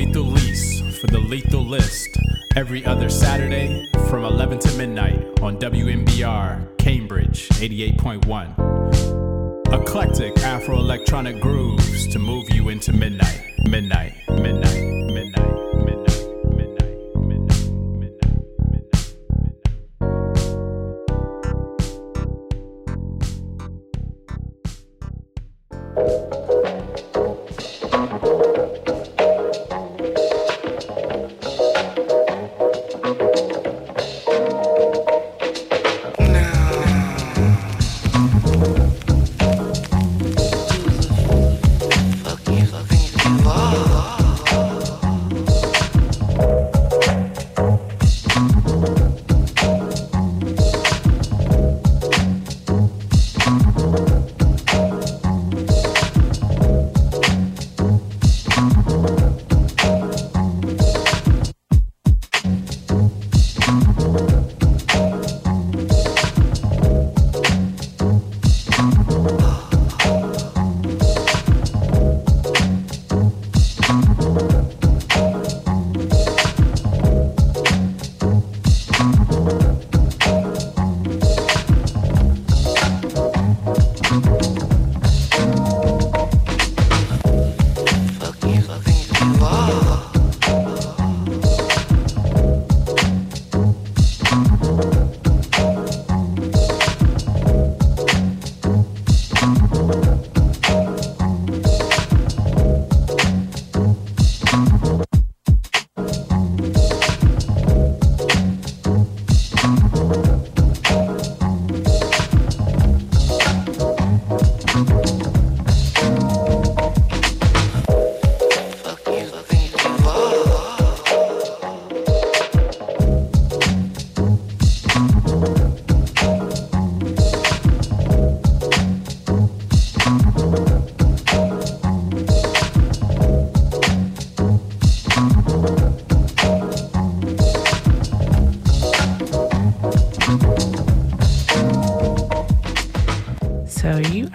Lethal Lease for the Lethal List every other Saturday from 11 to midnight on WMBR Cambridge 88.1. Eclectic Afro electronic grooves to move you into midnight, midnight, midnight,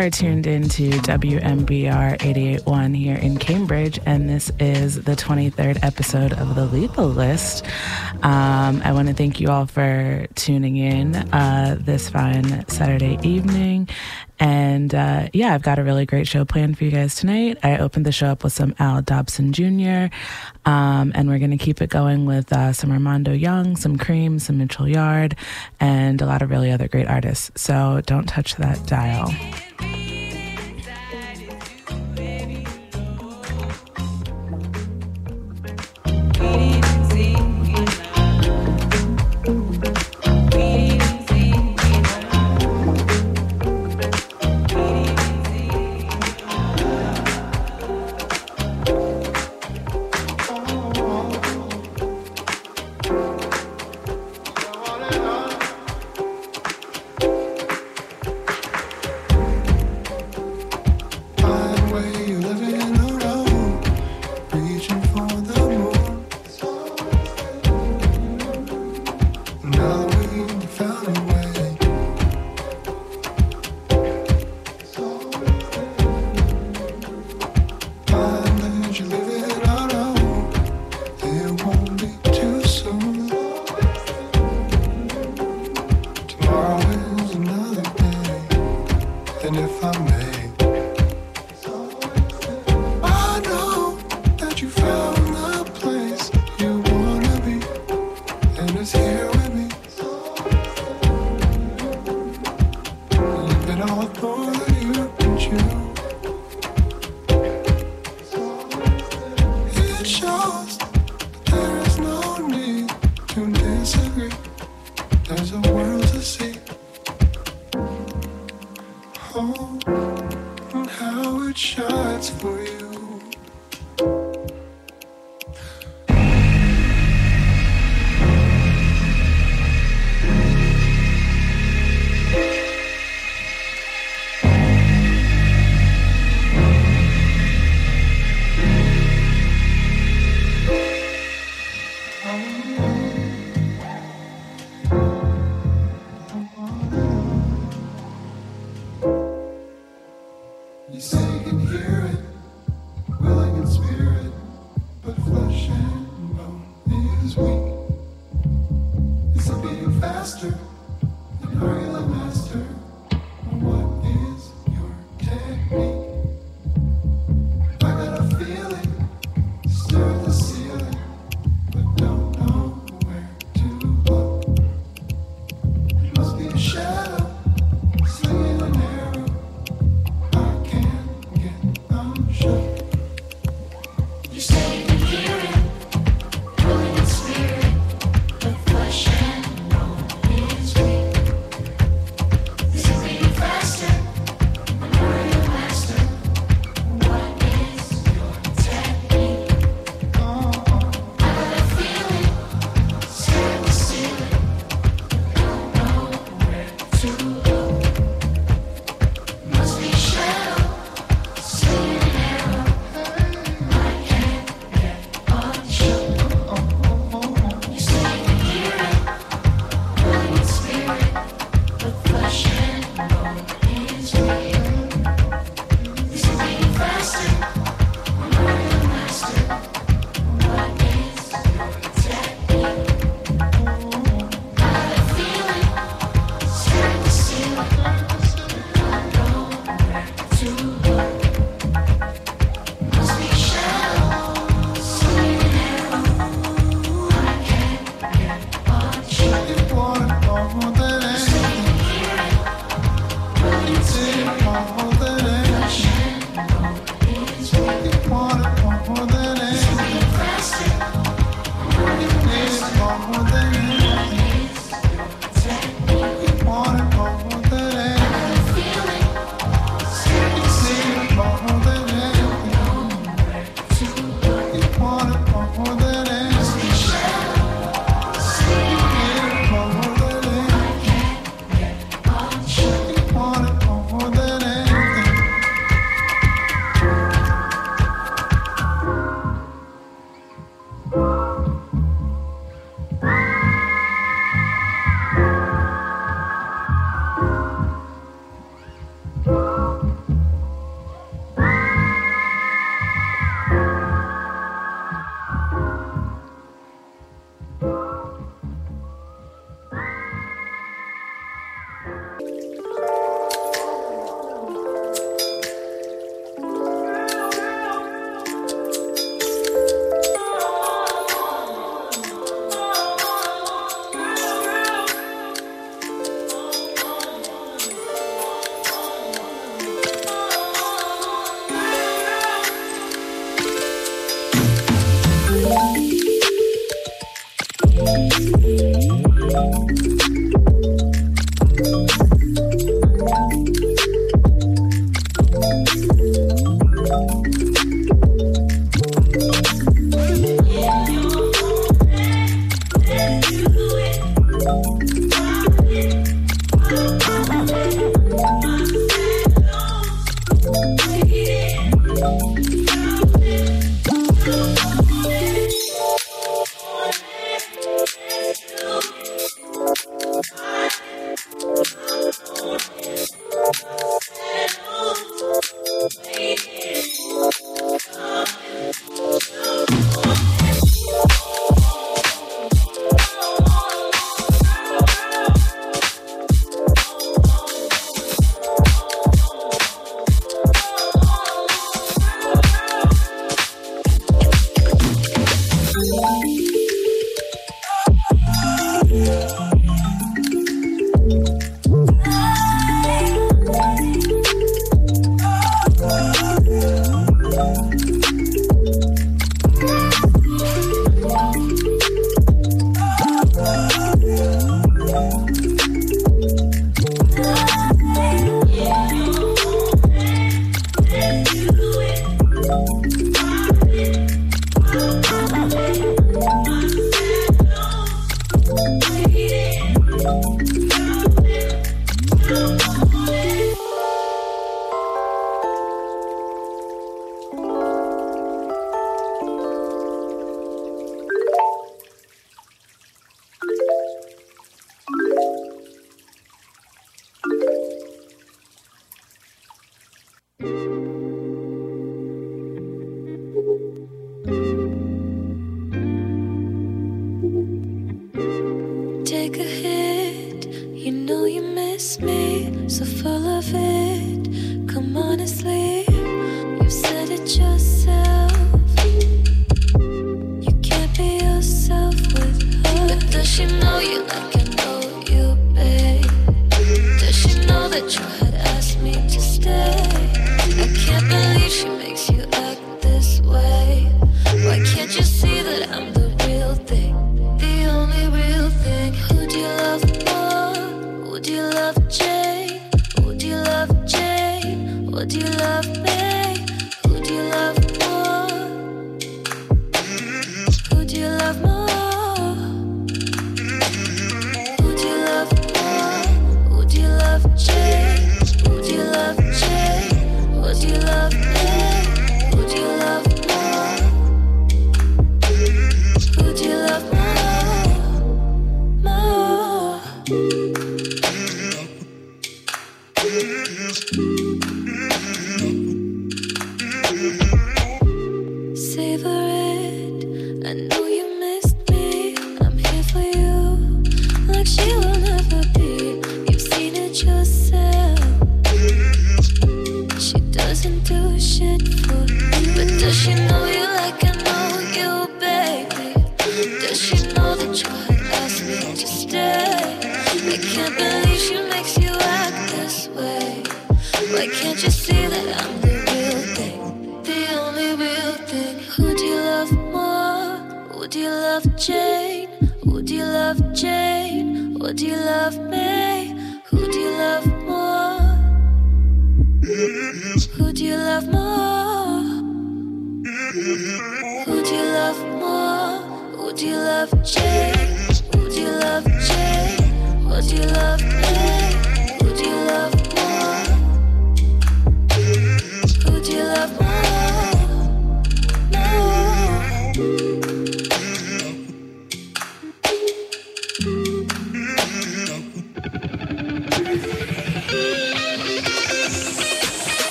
are tuned into WMBR 881 here in Cambridge, and this is the 23rd episode of the Lethal List. Um, I want to thank you all for tuning in uh, this fine Saturday evening. And uh, yeah, I've got a really great show planned for you guys tonight. I opened the show up with some Al Dobson Jr., um, and we're going to keep it going with uh, some Armando Young, some Kreaem, some Mitchell Yard, and a lot of really other great artists. So don't touch that dial.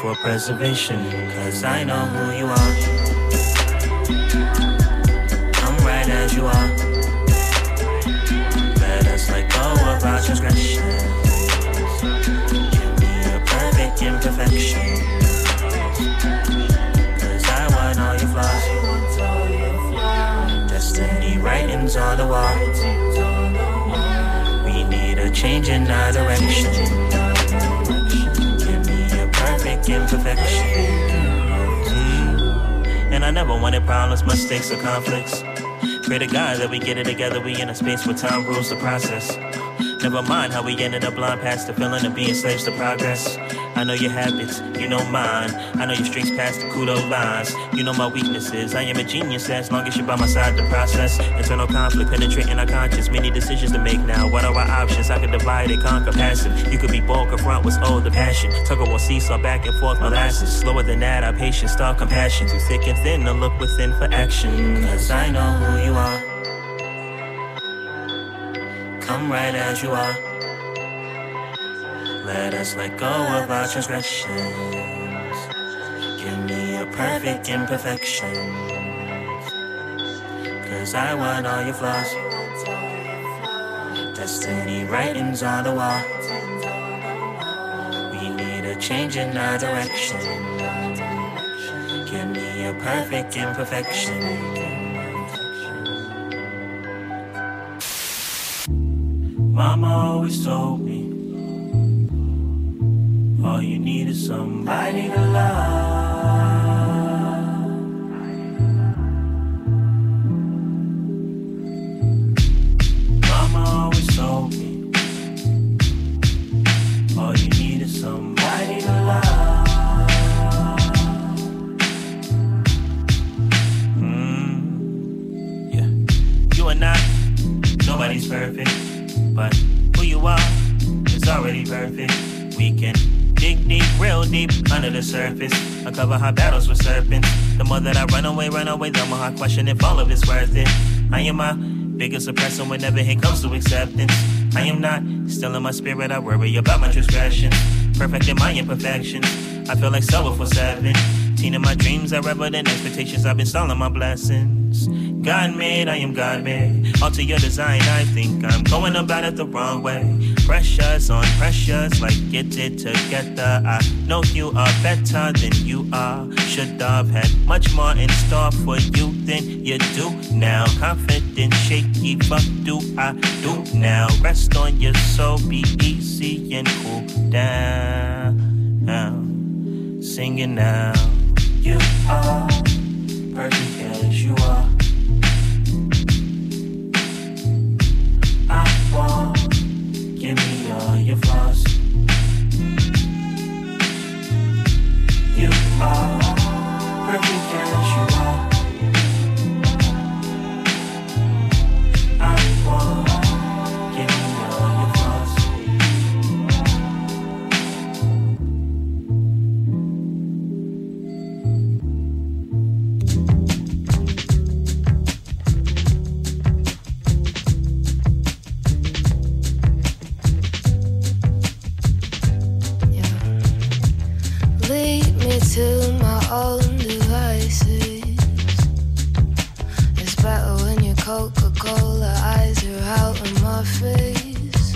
For preservation. Cause I know who you are. I'm right as you are. Let us let go of our transgressions. Give me a perfect imperfection. Cause I want all your flaws. Destiny writings on the wall. We need a change in our direction. And I never wanted problems, mistakes, or conflicts. Pray to God that we get it together. We in a space where time rules the process. Never mind how we ended up blind past the feeling of being slaves to progress. I know your habits, you know mine. I know your streaks past the kudo lines. You know my weaknesses. I am a genius as long as you're by my side The process. Internal conflict penetrating our conscience. Many decisions to make now. What are our options? I could divide and conquer passive. You could be bold, confront what's old, the passion. Tug of war, seesaw, back and forth, molasses. Slower than that, our patience, start compassion. Too thick and thin to look within for action. Cause I know who you are. Come right as you are. Let us let go of our transgressions. Give me a perfect imperfection. Cause I want all your flaws. Destiny writings on the wall. We need a change in our direction. Give me a perfect imperfection. Mama always told me all you need is somebody to love. Away, the more I question if all of it's worth it. I am my biggest oppressor whenever it comes to acceptance. I am not still in my spirit. I worry about my transgressions. Perfect in my imperfections. I feel like sober for seven. Teen in my dreams, I revel in expectations. I've been stalling my blessings. God made, I am God made. Alter your design, I think I'm going about it the wrong way. Pressures on pressures, like get it together. I know you are better than you are. Should have had much more in store for you than you do now. Confident, shaky, fuck do I do now? Rest on your soul, be easy and cool down. Now, singing now. You are perfect as you are. Your flaws. You are perfect as you to my own devices. It's better when your Coca Cola eyes are out of my face.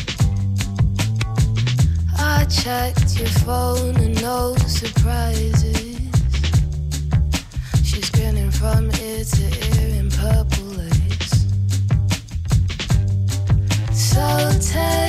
I checked your phone and no surprises. She's grinning from ear to ear in purple lace. So take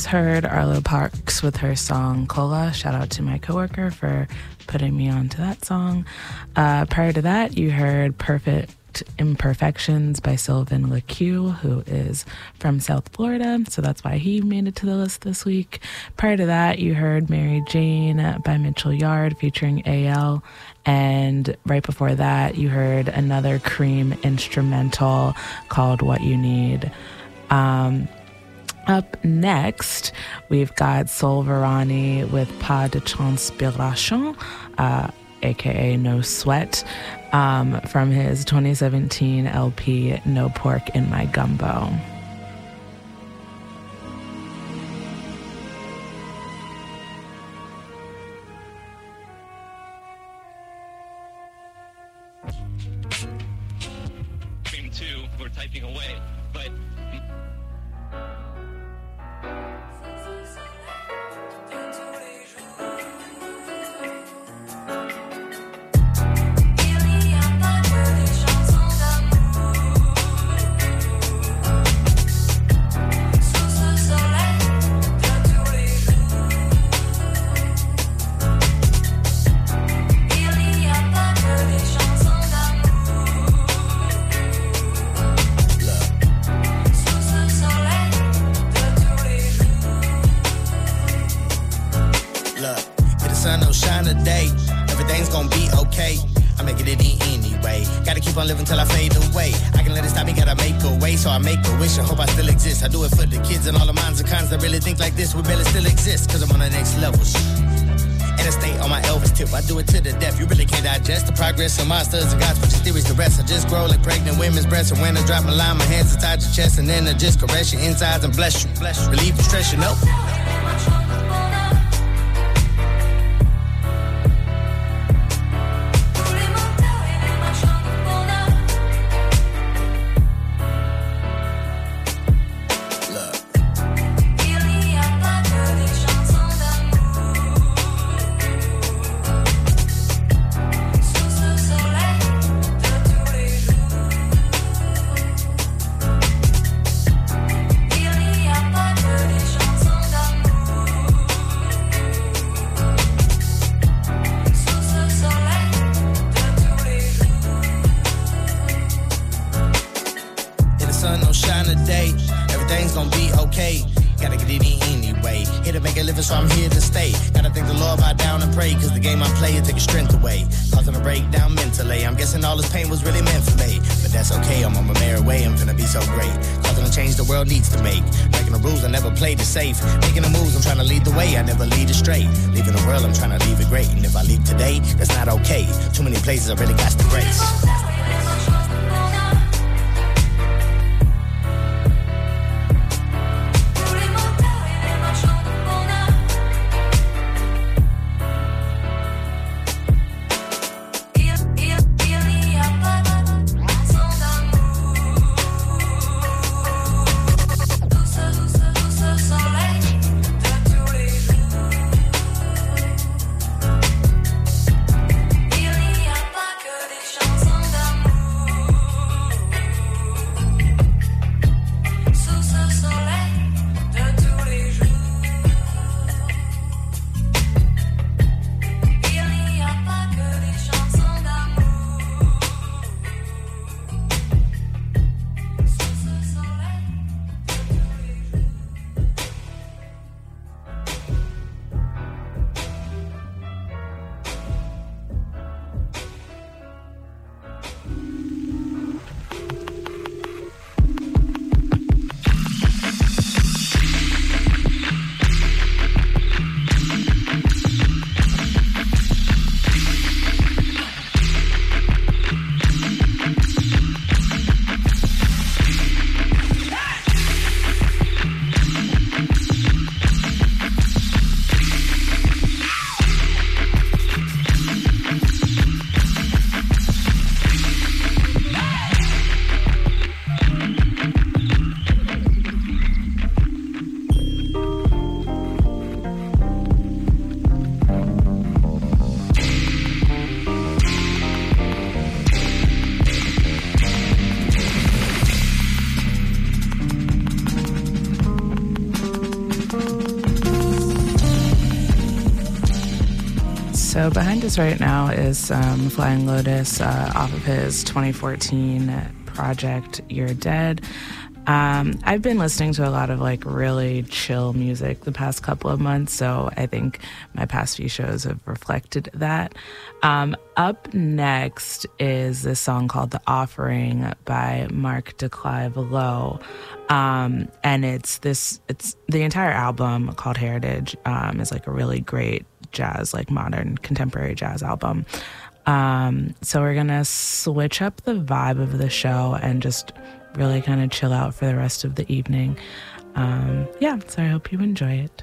just heard Arlo Parks with her song Cola. Shout out to my coworker for putting me onto that song. Uh, prior to that, you heard Perfect Imperfections by Sylvan LaCue, who is from South Florida. So that's why he made it to the list this week. Prior to that, you heard Mary Jane by Mitchell Yard featuring Ayelle. And right before that, you heard another Kreaem instrumental called What You Need. Um, up next, we've got Sol Virani with Pas de Transpiration, uh, aka No Sweat, um, from his 2017 LP No Pork in My Gumbo. Behind us right now is um, Flying Lotus uh, off of his 2014 project You're Dead. Um, I've been listening to a lot of like really chill music the past couple of months, so I think my past few shows have reflected that. Um, up next is this song called The Offering by Mark de Clive-Lowe. Um, and it's this, it's the entire album called Heritage um, is like a really great jazz, like modern contemporary jazz album. Um, so we're gonna switch up the vibe of the show and just really kind of chill out for the rest of the evening. Um, yeah, so I hope you enjoy it.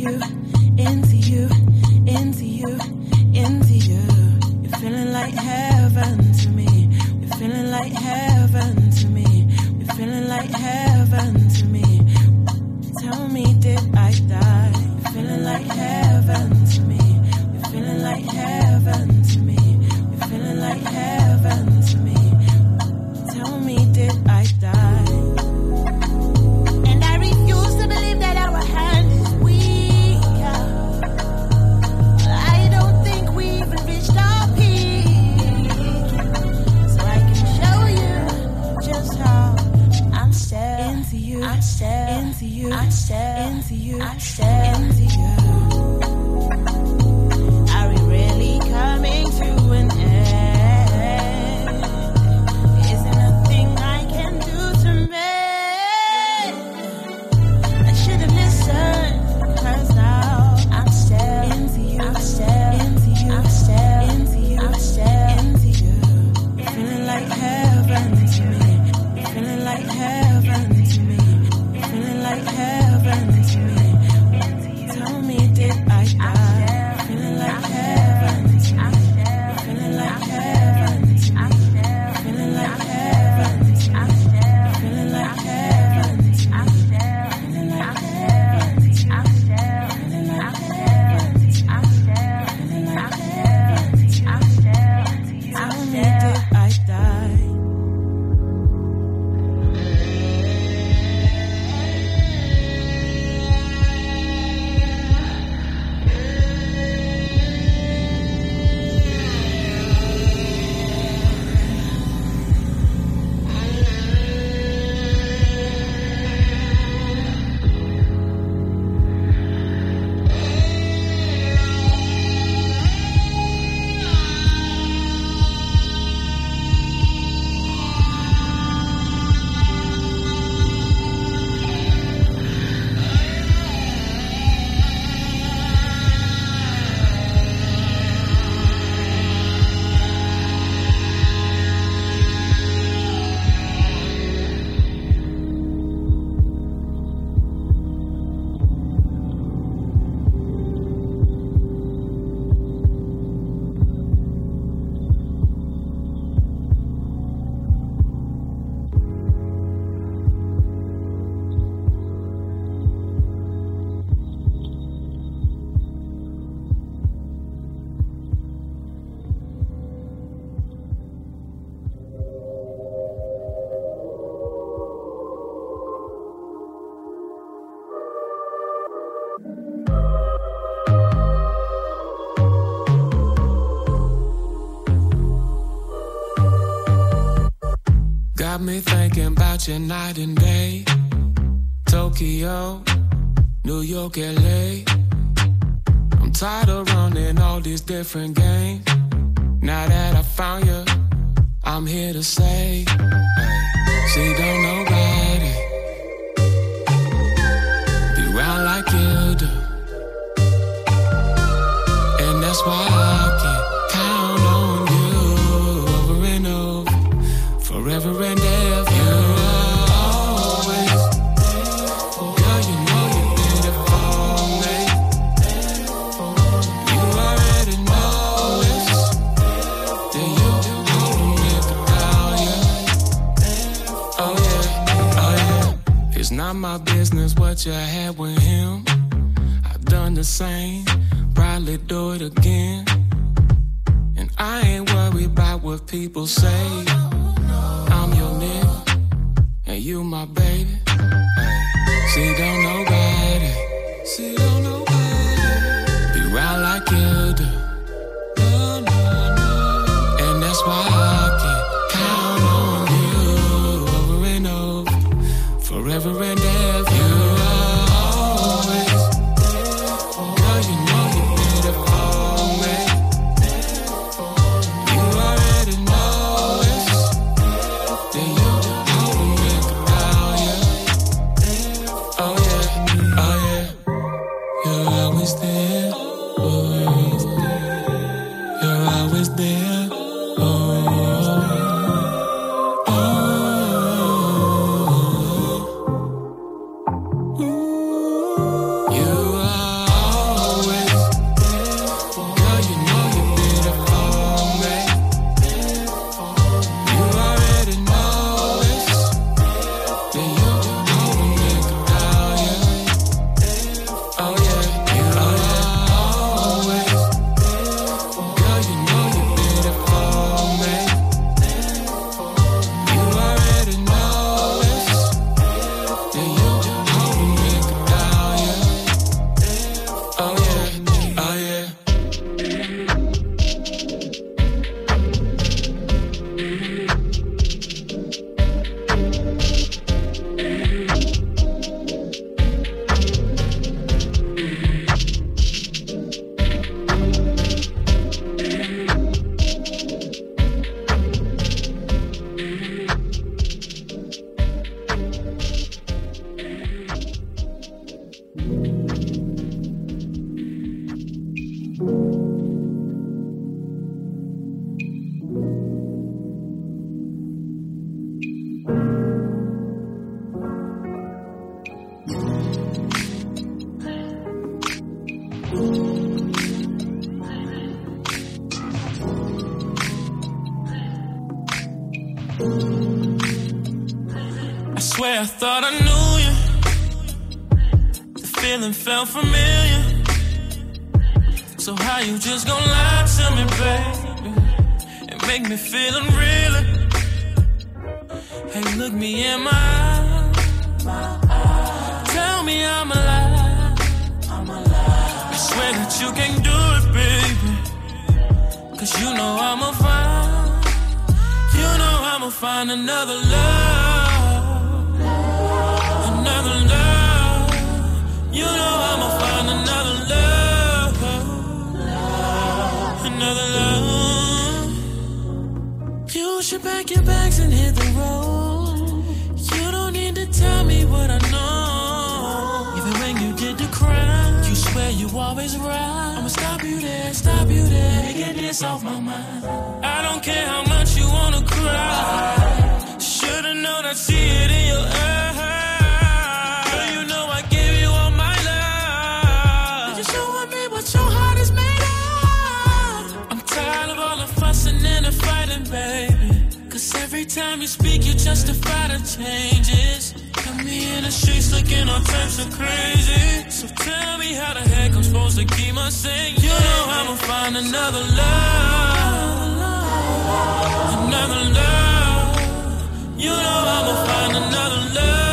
you. got me thinking about you night and day. Tokyo, New York, LA. I'm tired of running all these different games. Now that I found you, I'm here to say, See she don't know. was what you had with him. I've done the same, probably do it again. And I ain't worried about what people say. I'm your nigga, and you my baby. She don't know justify the changes. Got me in the streets looking all types of crazy. So tell me how the heck I'm supposed to keep my sane. You know I'ma find another love. Another love. You know I'ma find another love.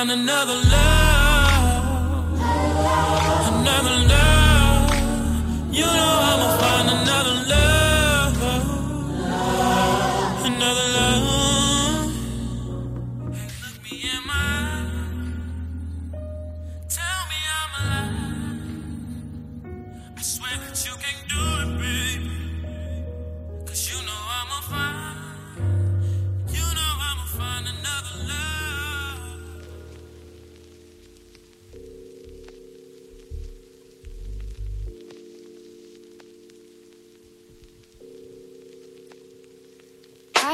find another love.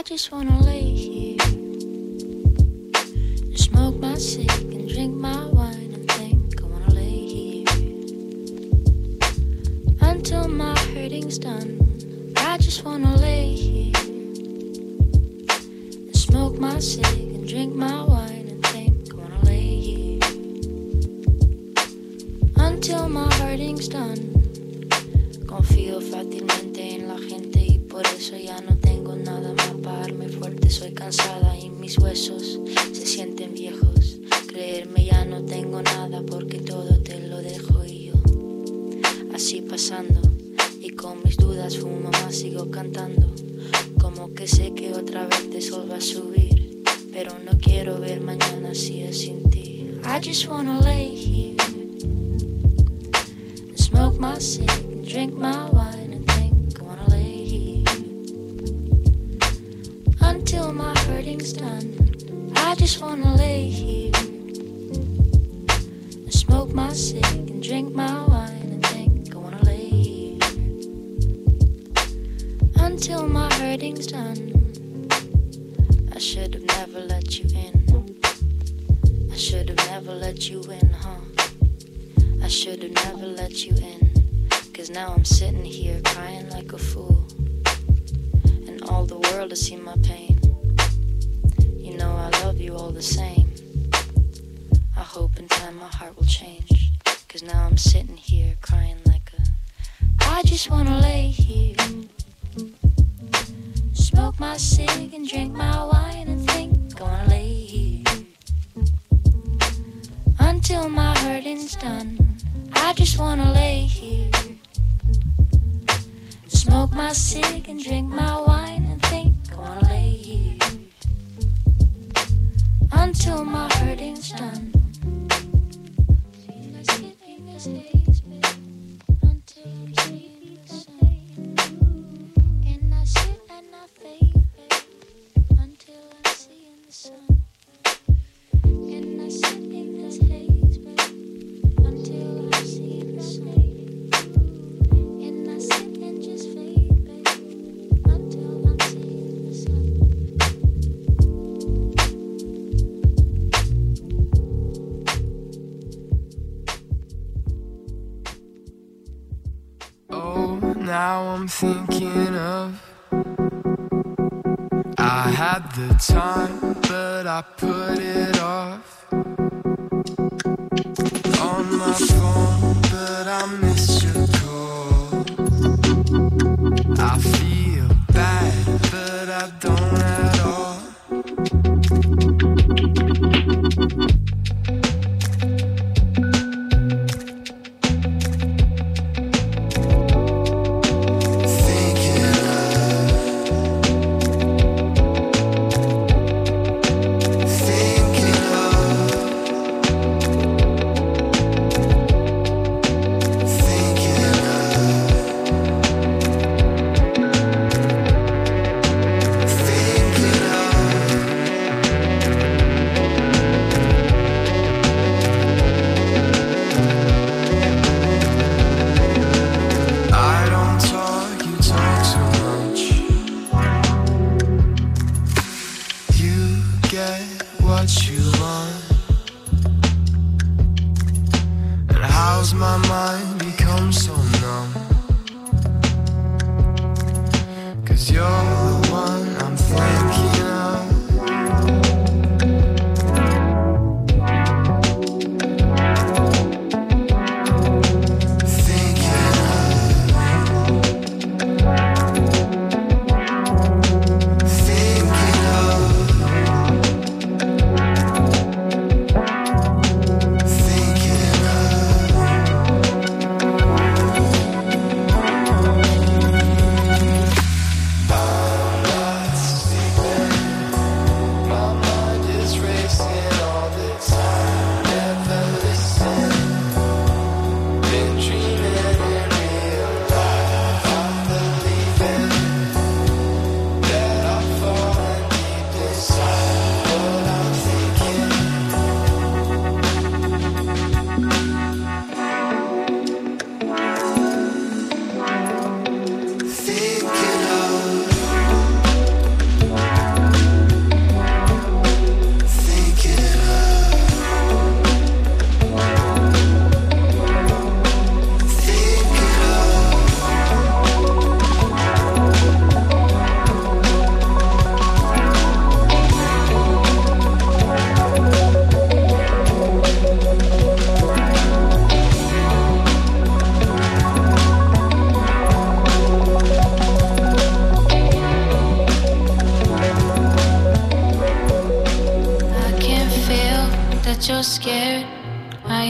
just wanna lay here and smoke my cig and drink my wine and think I wanna lay here until my hurting's done. I just wanna lay here and smoke my cig and drink my wine and think I wanna lay here until my hurting's done. Confío fácilmente en la gente y por eso ya no fuerte, soy cansada y mis huesos se sienten viejos. Creerme ya no tengo nada porque todo te lo dejo y yo así pasando y con mis dudas fumo más sigo cantando. Como que sé que otra vez te sol va a subir, pero no quiero ver mañana si es sin ti. I just wanna lay here smoke my cig drink my sick and drink my get what you want? And how's my mind become so numb? Cause you're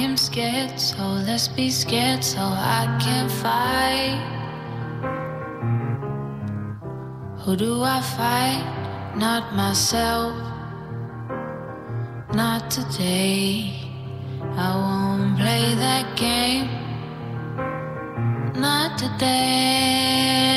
am scared, so let's be scared so I can fight. Who do I fight? Not myself. Not today. I won't play that game. Not today.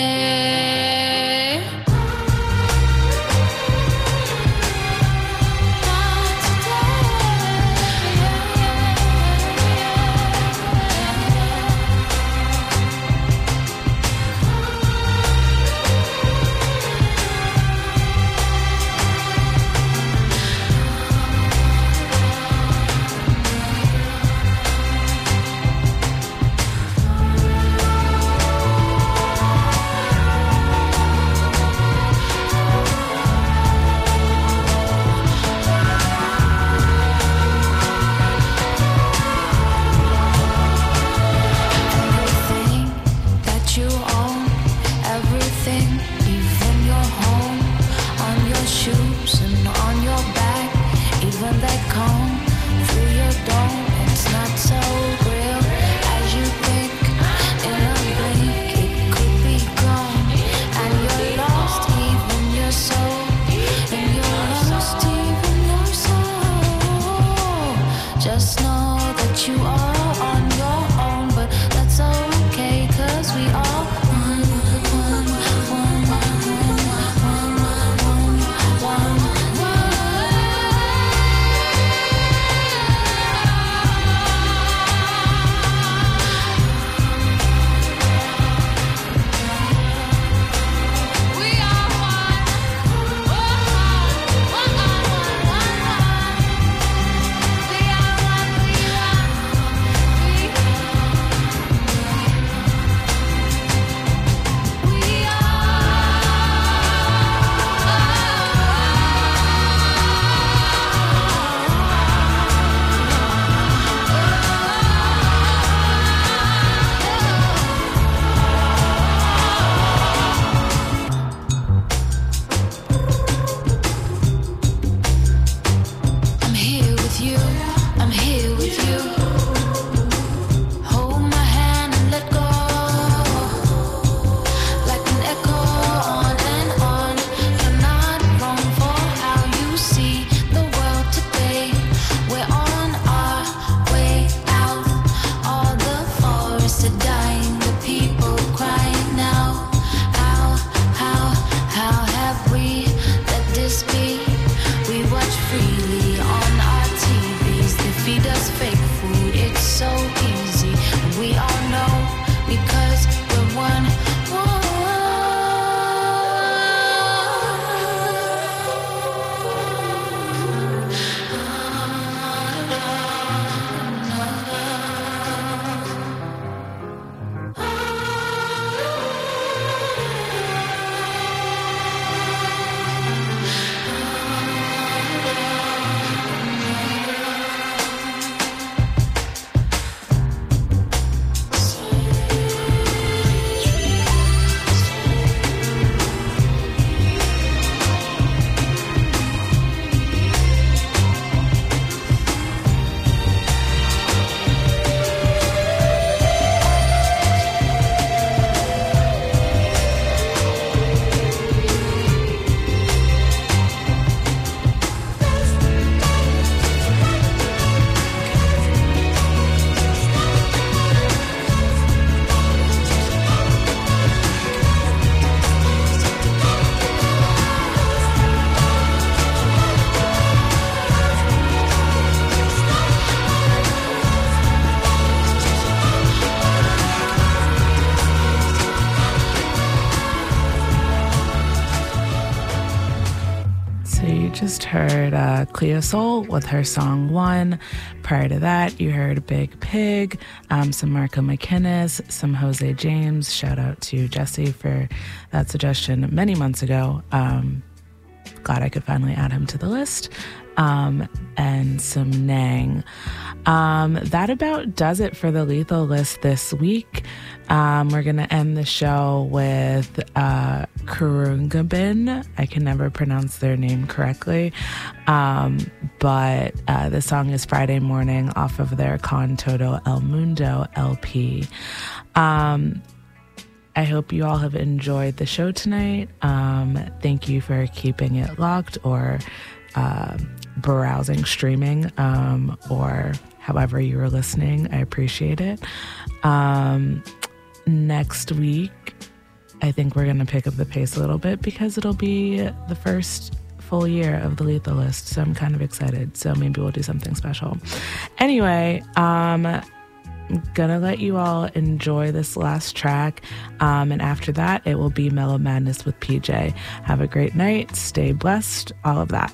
Cleo Sol with her song One. Prior to that, you heard Biig Piig, um, some Marco McKinnis, some Jose James. Shout out to Jesse for that suggestion many months ago. Um, glad I could finally add him to the list. Um, and some Nang. Um, that about does it for the lethal list this week. Um, we're going to end the show with uh. I can never pronounce their name correctly. Um, but uh, the song is Friday Morning off of their Con Todo El Mundo LP. Um, I hope you all have enjoyed the show tonight. Um, thank you for keeping it locked or uh, browsing, streaming, um, or however you are listening. I appreciate it. Um, next week, I think we're going to pick up the pace a little bit because it'll be the first full year of the lethal list. So I'm kind of excited. So maybe we'll do something special. Anyway, um, I'm gonna let you all enjoy this last track. Um, and after that, it will be Mellow Madness with PJ. Have a great night. Stay blessed. All of that.